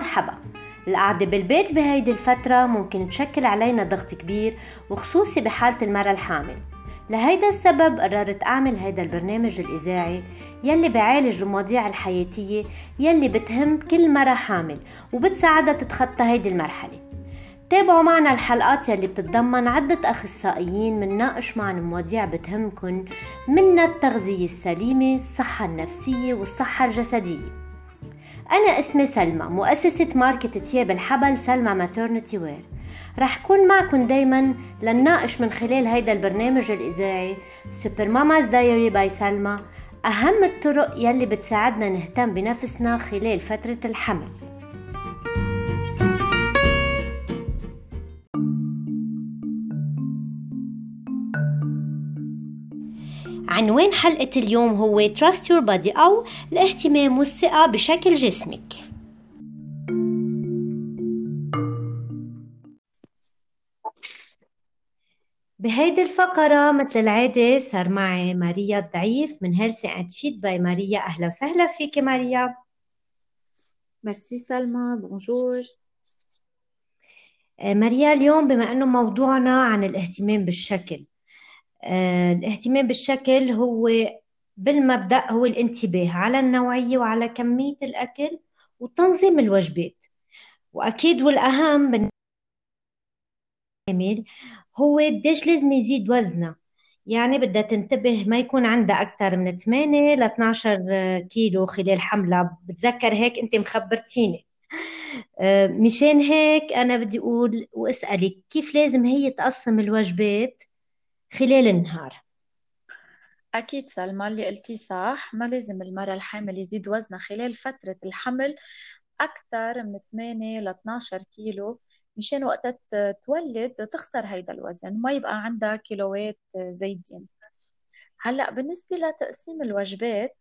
مرحبا. القعدة بالبيت بهيدي الفترة ممكن تشكل علينا ضغط كبير وخصوصي بحالة المرأة الحامل. لهيدا السبب قررت أعمل هيدا البرنامج الإذاعي يلي بعالج المواضيع الحياتية يلي بتهم كل مرة حامل وبتساعدها تتخطى هيدي المرحلة. تابعوا معنا الحلقات يلي بتتضمن عدة أخصائيين منناقش معنا مواضيع بتهمكن منها التغذية السليمة الصحة النفسية والصحة الجسدية. أنا اسمي سلمى مؤسسة ماركة تياب الحبل سلمى Maternity Wear رح كون معكم دايما لنناقش من خلال هيدا البرنامج الإذاعي Super Mamas Diary by سلمى أهم الطرق يلي بتساعدنا نهتم بنفسنا خلال فترة الحمل. عنوان حلقة اليوم هو Trust Your Body أو الاهتمام والثقة بشكل جسمك. بهيدي الفقرة مثل العادة صار معي ماريا الضعيف من Healthy and Fit by ماريا. أهلا وسهلا فيك ماريا. ميرسي سلمى bonjour. ماريا اليوم بما أنه موضوعنا عن الاهتمام بالشكل الاهتمام بالشكل هو بالمبدأ هو الانتباه على النوعية وعلى كمية الأكل وتنظيم الوجبات. وأكيد والأهم بالعمل هو قديش لازم يزيد وزنها يعني بدها تنتبه ما يكون عندها أكثر من 8 ل 12 كيلو خلال حملها بتذكر هيك أنت مخبرتيني. آه، مشان هيك أنا بدي أقول وأسألك كيف لازم هي تقسم الوجبات خلال النهار. أكيد سلمى اللي قلتيه صح ما لازم المرأة الحامل يزيد وزنها خلال فترة الحمل أكثر من 8 ل 12 كيلو مشان وقتها تولد تخسر هيدا الوزن ما يبقى عندها كيلوات زايدين. هلأ بالنسبة لتقسيم الوجبات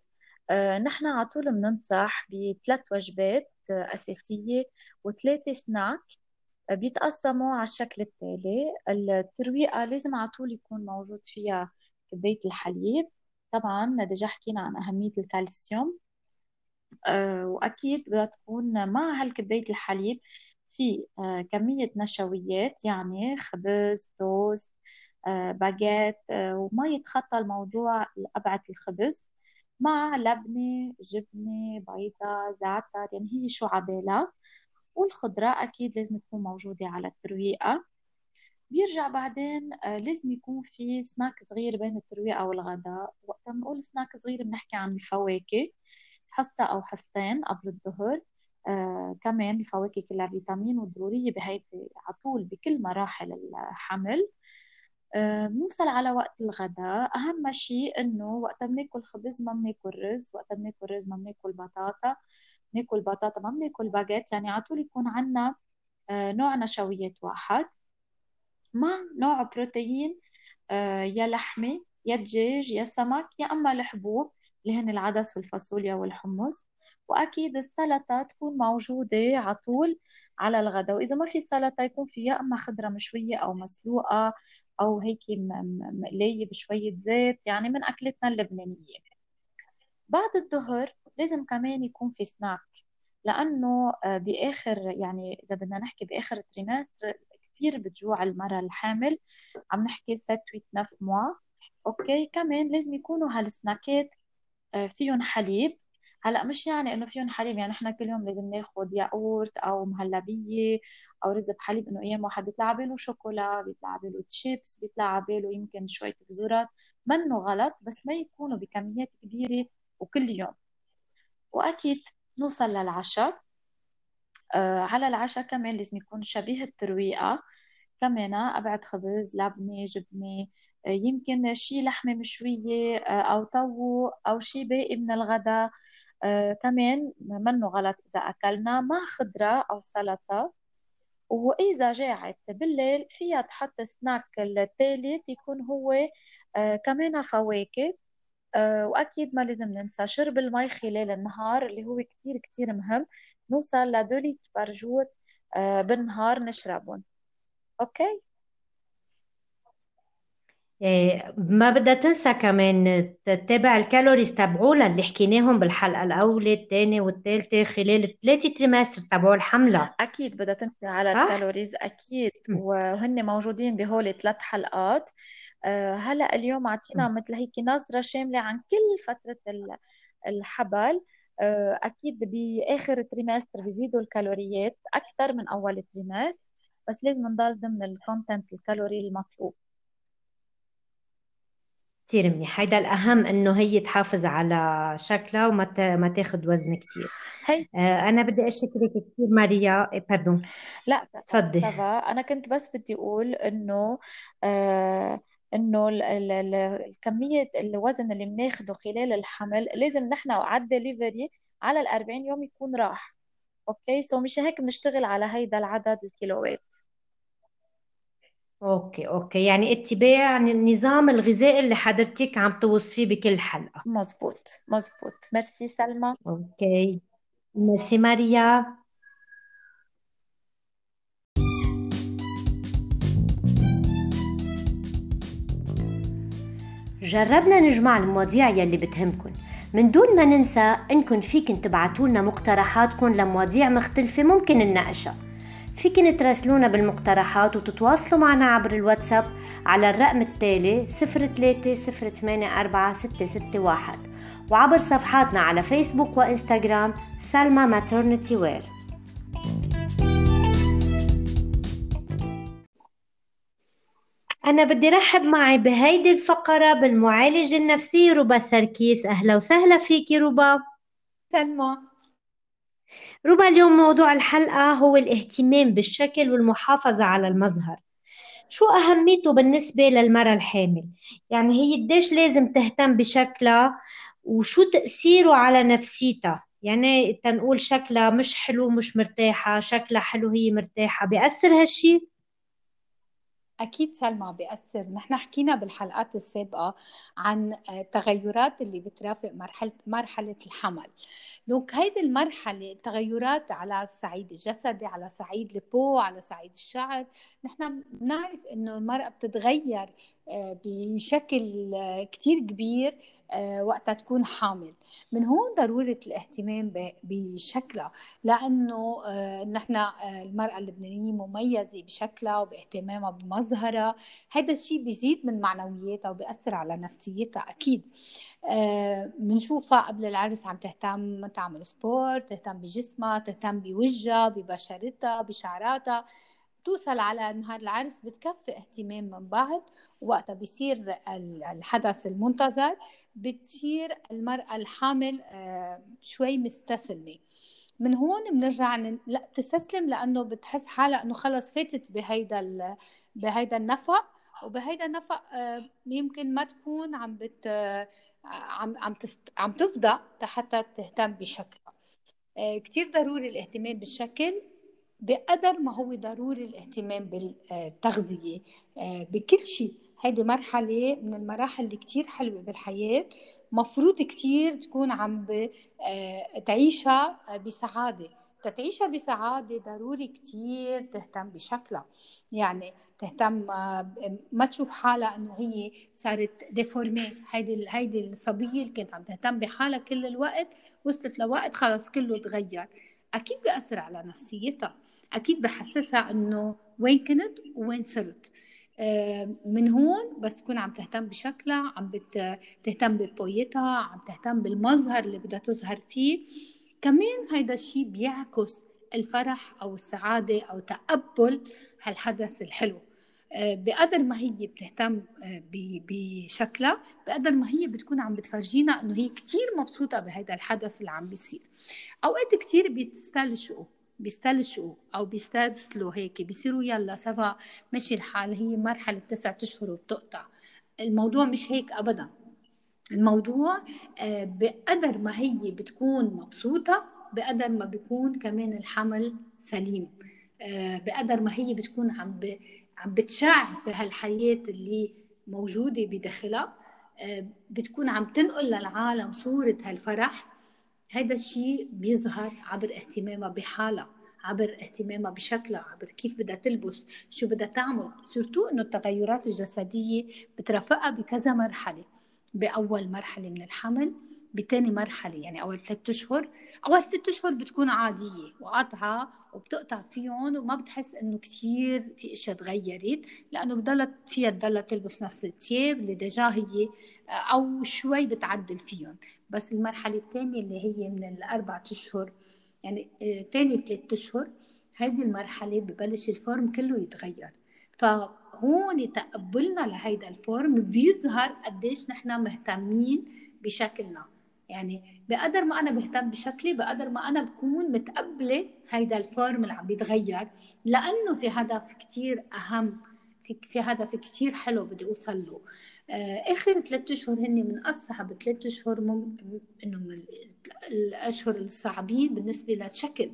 آه، نحن على طول بننصح بثلاث وجبات أساسية وثلاثة سناك. بيتقسموا على الشكل التالي. الترويقة لازم على طول يكون موجود فيها كباية الحليب. طبعا déjà حكينا عن أهمية الكالسيوم. أه وأكيد بدها تكون مع هالكباية الحليب في أه كمية نشويات يعني خبز توست أه باجيت وما يتخطى الموضوع أبعة الخبز. مع لبنة جبنة بيضة زعتر يعني هي شو عبالها. والخضرة أكيد لازم تكون موجودة على الترويقة. بيرجع بعدين آه، لازم يكون في سناك صغير بين الترويقة والغداء وقت بنقول سناك صغير بنحكي عن الفواكه حصة أو حصتين قبل الظهر. آه كمان الفواكه كلها فيتامين وضرورية بهيدي على طول بكل مراحل الحمل. آه بنوصل على وقت الغداء أهم شيء إنه وقت بناكل خبز ما بناكل رز وقت بناكل رز ما بناكل بطاطا. ناكل بطاطا ما بناكل باجيت يعني على طول يكون عندنا آه، نوع نشويات واحد. مع نوع بروتين آه، يا لحمة يا دجاج يا سمك يا أما الحبوب اللي هن العدس والفاصوليا والحمص. وأكيد السلطة تكون موجودة على طول على الغداء. وإذا ما في سلطة يكون في يا أما خضرة مشوية أو مسلوقة أو هيك مقلية بشوية زيت يعني من أكلتنا اللبنانية. بعد الظهر لازم كمان يكون في سناك لأنه آه، بآخر يعني إذا بدنا نحكي بآخر ال trimester كثير بتجوع المرأة الحامل. عم نحكي 7 8 9 mois أوكي كمان لازم يكونوا هالسناكات آه، فيهم حليب. هلأ مش يعني إنه فيهم حليب يعني إحنا كل يوم لازم ناخذ ياقورت أو مهلبية أو رز بحليب إنه أيام واحد بيطلع باله شوكولا بيطلع باله تشيبس بيطلع باله يمكن شوية بزورات منه غلط بس ما يكونوا بكميات كبيرة وكل يوم. وأكيد نوصل للعشاء آه على العشاء كمان لازم يكون شبيه الترويقة. كمان أبعد خبز لبنة جبنة آه يمكن شي لحمة مشوية آه أو طو أو شي باقي من الغداء آه كمان منه غلط إذا أكلنا مع خضرة أو سلطة. وإذا جاعت بالليل فيها تحط سناك الثالث يكون هو كمان فواكه. آه، وأكيد ما لازم ننسى شرب المي خلال النهار اللي هو كتير كتير مهم. نوصل ل 2 لتر par jour بالنهار نشربهم. أوكي؟ إيه، ما بدها تنسى كمان تتابع ال calories تبعولها اللي حكيناهم بالحلقة الأولى الثانية والثالثة خلال الثلاثة trimester تبعول الحمل أكيد بدها تمشي على صح؟ ال calories أكيد م. وهن موجودين بهول ثلاث حلقات أه هلأ اليوم عطينا. مثل هيك نظرة شاملة عن كل فترة ال- الحبل أه أكيد بآخر trimester بيزيدوا الكالوريات أكثر من أول trimester بس لازم نضل ضمن ال content الكالوري المطلوب كتير منيح. هيدا الأهم إنه هي تحافظ على شكلها وما ت- ما تاخد وزن كتير. هي آه، أنا بدي أشكرك كتير ماريا. إيه، pardon لا تبع تفضلي أنا كنت بس بدي أقول إنه آه إنه ال- ال- ال- الكمية الوزن اللي بناخده خلال الحمل لازم نحن على الدليفري على ال 40 يوم يكون راح. أوكي؟ so مش هيك بنشتغل على هيدا العدد الكيلوات. أوكي أوكي. يعني اتباع النظام الغذائي اللي حضرتك عم توصفيه بكل حلقة. مزبوط مزبوط ميرسي سلمى. أوكي. ميرسي ماريا. جربنا نجمع المواضيع يلي بتهمكن. من دون ما ننسى انكم فيكن تبعتوا لنا مقترحاتكم لمواضيع مختلفة ممكن نناقشها. فيكن تراسلونا بالمقترحات وتتواصلوا معنا عبر الواتساب على الرقم التالي 03 وعبر صفحاتنا على فيسبوك وإنستغرام سلمى ماترنتي وير أنا بدي رحب معي بهيدي الفقرة بالمعالجة النفسية روبا سركيس. أهلا وسهلا فيكي روبا. سلمى. روبا اليوم موضوع الحلقة هو الاهتمام بالشكل والمحافظة على المظهر شو أهميته بالنسبة للمرأة الحامل؟ يعني هي قديش لازم تهتم بشكلها وشو تأثيره على نفسيتها؟ يعني تنقول شكلها مش حلو مش مرتاحة شكلها حلو هي مرتاحة بيأثر هالشي؟ أكيد سلمى بيأثر نحن حكينا بالحلقات السابقة عن التغيرات اللي بترافق مرحلة مرحلة الحمل دونك هيدي المرحلة تغيرات على الصعيد الجسدي على صعيد البو على صعيد الشعر. نحن بنعرف إنه المرأة بتتغير آه، بشكل آه، كتير كبير آه، وقتها تكون حامل. من هون ضرورة الاهتمام بشكلها. لأنه نحن المرأة اللبنانية مميزة بشكلها وباهتمامها بمظهرها. هذا الشيء بيزيد من معنوياتها وبيأثر على نفسيتها أكيد. بنشوفها قبل العرس عم تهتم تعمل سبورت تهتم بجسمها تهتم بوجهها ببشرتها بشعراتها. توصل على نهار العرس بتكفي اهتمام من بعد. وقتها بيصير الحدث المنتظر بتصير المرأة الحامل شوي مستسلمة. من هون بنرجع. لا تستسلم لأنه بتحس حالها إنه خلص فاتت بهيدا ال... بهيدا النفق. وبهيدا النفق يمكن ما تكون عم بت عم عم تست... عم تفضى حتى تهتم بشكلها. كثير ضروري الاهتمام بالشكل بقدر ما هو ضروري الاهتمام بالتغذية. بكل شيء. هيدي مرحلة من المراحل اللي كتير حلوة بالحياة. مفروض كتير تكون عم تعيشها بسعادة. تتعيشها بسعادة ضروري كتير تهتم بشكلها. يعني تهتم ما تشوف حالها إنه هي صارت ديفورمي هيدي هيدي الصبية اللي كانت عم تهتم بحالها كل الوقت وصلت لوقت خلص كله تغير. أكيد بيأثر على نفسيتها. أكيد بحسسها إنه وين كنت وين صرت. من هون بس تكون عم تهتم بشكلها عم تهتم ببويتها عم تهتم بالمظهر اللي بدها تظهر فيه. كمان هيدا الشيء بيعكس الفرح أو السعادة أو تقبل هالحدث الحلو. بقدر ما هي بتهتم بشكلها بقدر ما هي بتكون عم بتفرجينا إنه هي كتير مبسوطة بهذا الحدث اللي عم بيصير. أوقات كتير بيستلشوا بيستلشوا أو بيسترسلوا هيك بيصيروا يلا سوا مشي الحال هي مرحلة تسعة أشهر وبتقطع. الموضوع مش هيك ابدا. الموضوع بقدر ما هي بتكون مبسوطة بقدر ما بيكون كمان الحمل سليم. بقدر ما هي بتكون عم. عم بتشع بهالحياة اللي موجودة بداخلها. بتكون عم تنقل للعالم صورة هالفرح. هذا الشيء بيظهر عبر اهتمامها بحالها عبر اهتمامها بشكلها عبر كيف بدها تلبس شو بدها تعمل. سورتو إنه التغيرات الجسدية بترافقها بكذا مرحلة. بأول مرحلة من الحمل بتاني مرحلة يعني أول ثلاثة أشهر. أول ثلاثة أشهر بتكون عادية وقطعة وبتقطع فيهم وما بتحس إنه كثير في أشياء تغيرت لأنه بضلت فيها تضلها تلبس نفس الثياب اللي déjà هي أو شوي بتعدل فيهم. بس المرحلة الثانية اللي هي من الأربعة أشهر يعني ثاني آه، ثلاثة أشهر هذه المرحلة ببلش ال forme كله يتغير. فهون تقبلنا لهيدا ال forme بيظهر قديش نحن مهتمين بشكلنا. يعني بقدر ما أنا بهتم بشكلي بقدر ما أنا بكون متقبلة هيدا ال forme اللي عم بيتغير لأنه في هدف كتير أهم في في هدف كثير حلو بدي أوصل له. آه، آخر ثلاث أشهر هن من اصعب ثلاث أشهر إنه من الأشهر الصعبين بالنسبة للشكل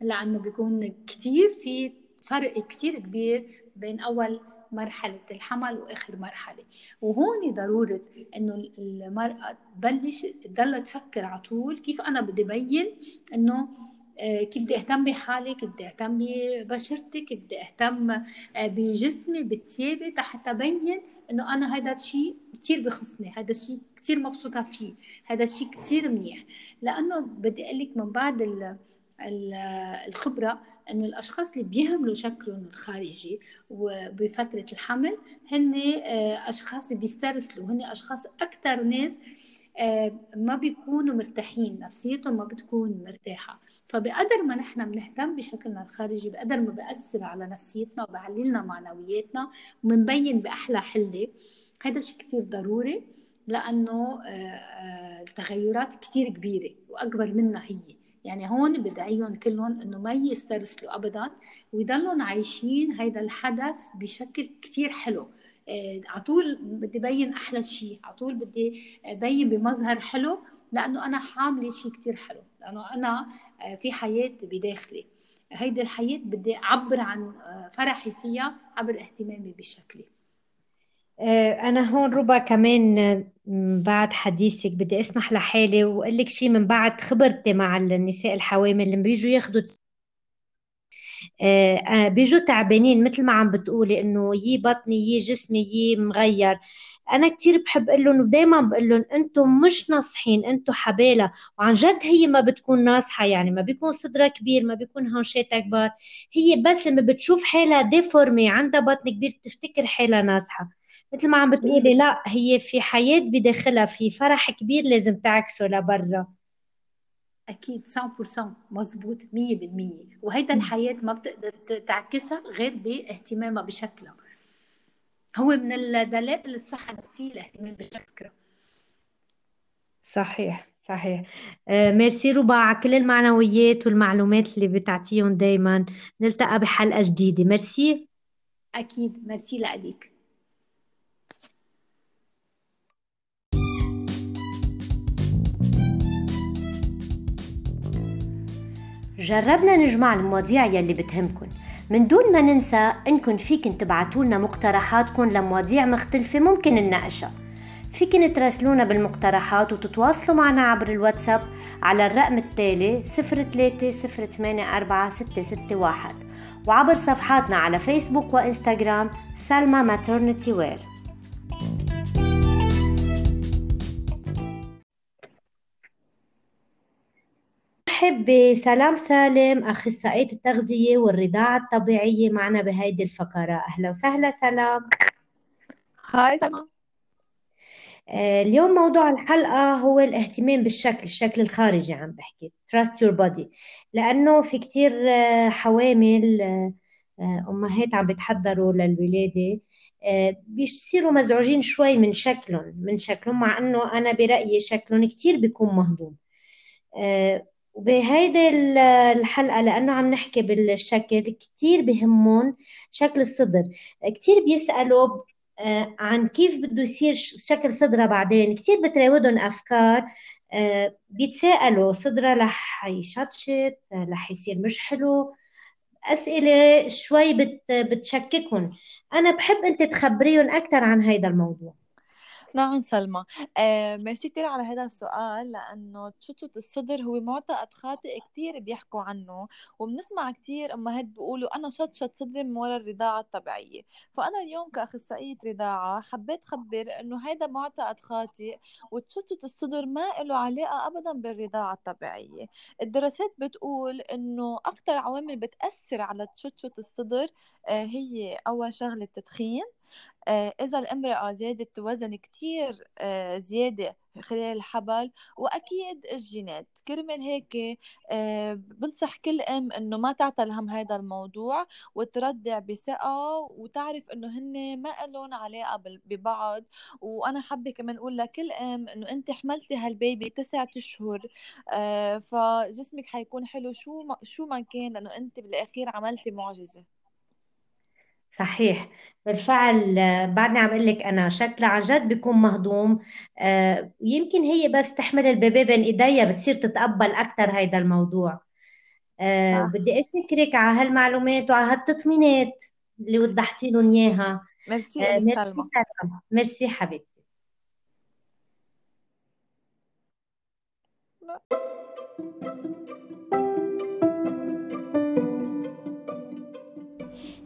لأنه بيكون كثير في فرق كثير كبير بين أول مرحلة الحمل وآخر مرحلة. وهون ضرورة إنه المرأة تبلش تضل تفكر على طول كيف أنا بدي بين إنه آه، كيف بدي أهتم بحالي كيف بدي أهتم ببشرتي كيف بدي أهتم آه، بجسمي بثيابي حتى ابين إنه أنا هذا الشيء كثير بخصني هذا الشيء كثير مبسوطة فيه هذا الشيء كثير منيح. لأنه بدي أقول لك من بعد الخبرة إنه الأشخاص اللي بيهملوا شكلهم الخارجي وبفترة الحمل هن آه، أشخاص بيسترسلوا. هن أشخاص أكثر ناس آه، ما بيكونوا مرتاحين نفسيتهم ما بتكون مرتاحة. فبقدر ما نحن بنهتم بشكلنا الخارجي بقدر ما بأثر على نفسيتنا وبعلي لنا معنوياتنا ومنبين بأحلى حلة. هذا شيء كثير ضروري لأنه آه، التغيرات كثير كبيرة وأكبر منها هي. يعني هون بدعيهم كلهم إنه ما يسترسلوا ابدا ويضلوا عايشين هيدا الحدث بشكل كثير حلو. آه، على طول بدي بين أحلى شيء على طول بدي بين بمظهر حلو لأنه أنا حاملة شيء كثير حلو لأنه أنا آه، في حياة بداخلي. هيدي الحياة بدي أعبر عن آه، فرحي فيها عبر اهتمامي بشكلي. أنا هون ربع كمان بعد حديثك بدي أسمح لحالي وأقول لك شيء من بعد خبرتي مع النساء الحوامل اللي بيجوا ياخذوا آه، آه، بيجوا تعبانين مثل ما عم بتقولي إنه يي بطني يي جسمي يي مغير. أنا كثير بحب أقول لهم ودائما بقول لهم أنتم مش ناصحين أنتم حبالة وعن جد هي ما بتكون ناصحة يعني ما بيكون صدرها كبير ما بيكون هونشاتها كبار. هي بس لما بتشوف حالها ديفورمي عندها بطن كبير بتفتكر حالها ناصحة. مثل ما عم بتقولي لا هي في حياة بداخلها في فرح كبير لازم تعكسه لبرا. أكيد 100% مزبوط 100% وهيدا الحياة ما بتقدر تعكسها غير باهتمامها بشكلها. هو من الدلائل الصحه النفسيه الاهتمام بشكلها. صحيح صحيح. آه ميرسي ربع على كل المعنويات والمعلومات اللي بتعطيهم دايما نلتقى بحلقة جديدة. ميرسي. أكيد ميرسي لك جربنا نجمع المواضيع يلي بتهمكن. من دون ما ننسى انكم فيكن تبعتوا لنا مقترحاتكم لمواضيع مختلفة ممكن نناقشها. فيكن تراسلونا بالمقترحات وتتواصلوا معنا عبر الواتساب على الرقم التالي 03 وعبر صفحاتنا على فيسبوك وإنستغرام سلمى ماترنتي وير برحب بسلام سالم أخصائية التغذية والرضاعة الطبيعية معنا بهيدي الفقرة. أهلا وسهلا سلام. هاي سلام. آه، اليوم موضوع الحلقة هو الاهتمام بالشكل الشكل الخارجي عم بحكي. Trust your body. لأنه في كتير آه، حوامل آه، أمهات عم بيتحضروا للولادة. بيصيروا مزعوجين شوي من شكلهم من شكلهم مع أنه أنا برأيي شكلهم كتير بيكون مهضوم. وبهيدي الحلقة لأنه عم نحكي بالشكل كتير بهمون شكل الصدر. كتير بيسألوا آه، عن كيف بده يصير شكل صدرها بعدين. كتير بتراودهم أفكار آه، بيتساءلوا صدرها رح يشطشط رح يصير مش حلو؟ أسئلة شوي بت بتشككهم. أنا بحب أنت تخبريهم أكثر عن هذا الموضوع. نعم سلمى. آه ميرسي كثير على هذا السؤال لأنه تشتت الصدر هو معتقد خاطئ كثير بيحكوا عنه وبنسمع كثير أمهات بيقولوا أنا شطشط صدري من وراء الرضاعة الطبيعية. فأنا اليوم كأخصائية رضاعة حبيت خبر إنه هذا معتقد خاطئ وتشتت الصدر ما له علاقة أبدا بالرضاعة الطبيعية. الدراسات بتقول إنه أكثر عوامل بتأثر على تشتت الصدر آه هي أول شغلة التدخين إذا الامرأة زادت وزن كتير آه، زيادة خلال الحبل وأكيد الجينات. كرمال هيك آه، بنصح كل أم إنه ما تعتل هم هذا الموضوع وتردع بثقة وتعرف إنه هن ما لهم علاقة ببعض. وأنا حابة كمان أقول لكل أم إنه أنت حملتي هالبيبي تسعة أشهر فجسمك حيكون حلو. شو ما شو ما كان لأنه أنت بالأخير عملتي معجزة. صحيح. بالفعل آه، بعدني عم أقول لك أنا شكلها عن جد بيكون مهضوم. آه، يمكن هي بس تحمل ال baby بين إيديها بتصير تتقبل أكثر هيدا الموضوع. آه، صح. بدي أشكرك على هالمعلومات وعلى هالتطمينات اللي وضحتي لهم إياها. ميرسي آه، إلك ميرسي سلمى. سلام ميرسي حبيبتي.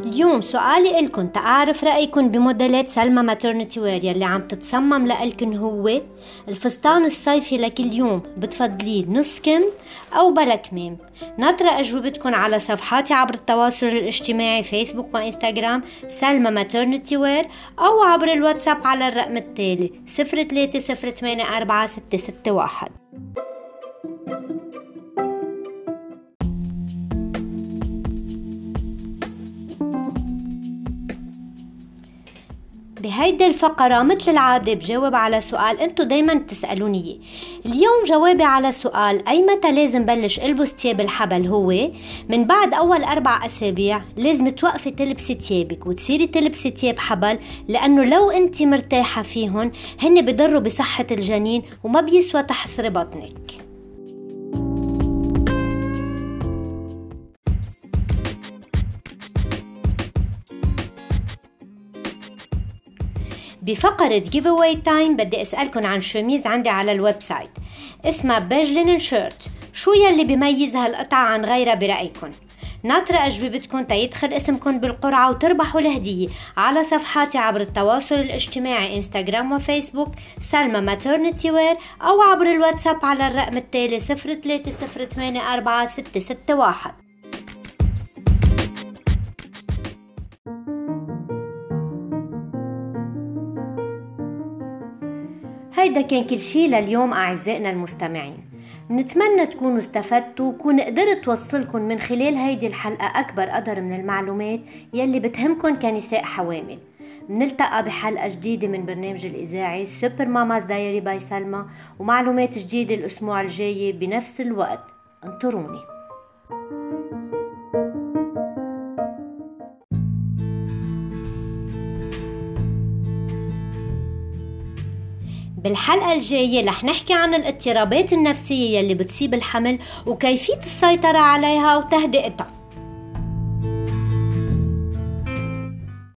اليوم سؤالي إلكن تعرف رأيكن بموديلات سلمى Maternity Wear يلي عم تتصمم لإلكن هو؟ الفستان الصيفي لكل يوم بتفضليه نص كم أو بلا كمام ناطرة أجوبتكن على صفحاتي عبر التواصل الاجتماعي فيسبوك وإنستغرام سلمى ماترنتي وير أو عبر الواتساب على الرقم التالي 03084 بهيدي الفقرة مثل العادة بجاوب على سؤال أنتو دايما بتسألوني اليوم جوابي على سؤال أي متى لازم بلش البس تياب الحبل هو؟ من بعد أول أربع أسابيع لازم توقفي تلبسي تيابك وتصيري تلبسي تياب حبل لأنه لو انت مرتاحة فيهن هن بضروا بصحة الجنين وما بيسوى تحصري بطنك. بفقرة giveaway time بدي أسألكن عن شميز عندي على ال website اسمها بيجلين shirt شو يلي بيميز هالقطعة عن غيرها برأيكن؟ ناطرة أجوبتكم تيدخل اسمكم بالقرعة وتربحوا الهدية على صفحاتي عبر التواصل الاجتماعي إنستغرام وفيسبوك سلمى Maternity Wear أو عبر الواتساب على الرقم التالي 03084661 هيدا كان كل شي لليوم أعزائنا المستمعين. نتمنى تكونوا استفدتوا وكون قدرت توصلكم من خلال هيدي الحلقة أكبر قدر من المعلومات يلي بتهمكن كنساء حوامل. نلتقى بحلقة جديدة من برنامج الإذاعي Super Mama's Diary by سلمى ومعلومات جديدة الأسبوع الجاي بنفس الوقت. انطروني. بالحلقة الجاية رح نحكي عن الاضطرابات النفسية يلي بتصيب الحمل وكيفية السيطرة عليها وتهدئتها.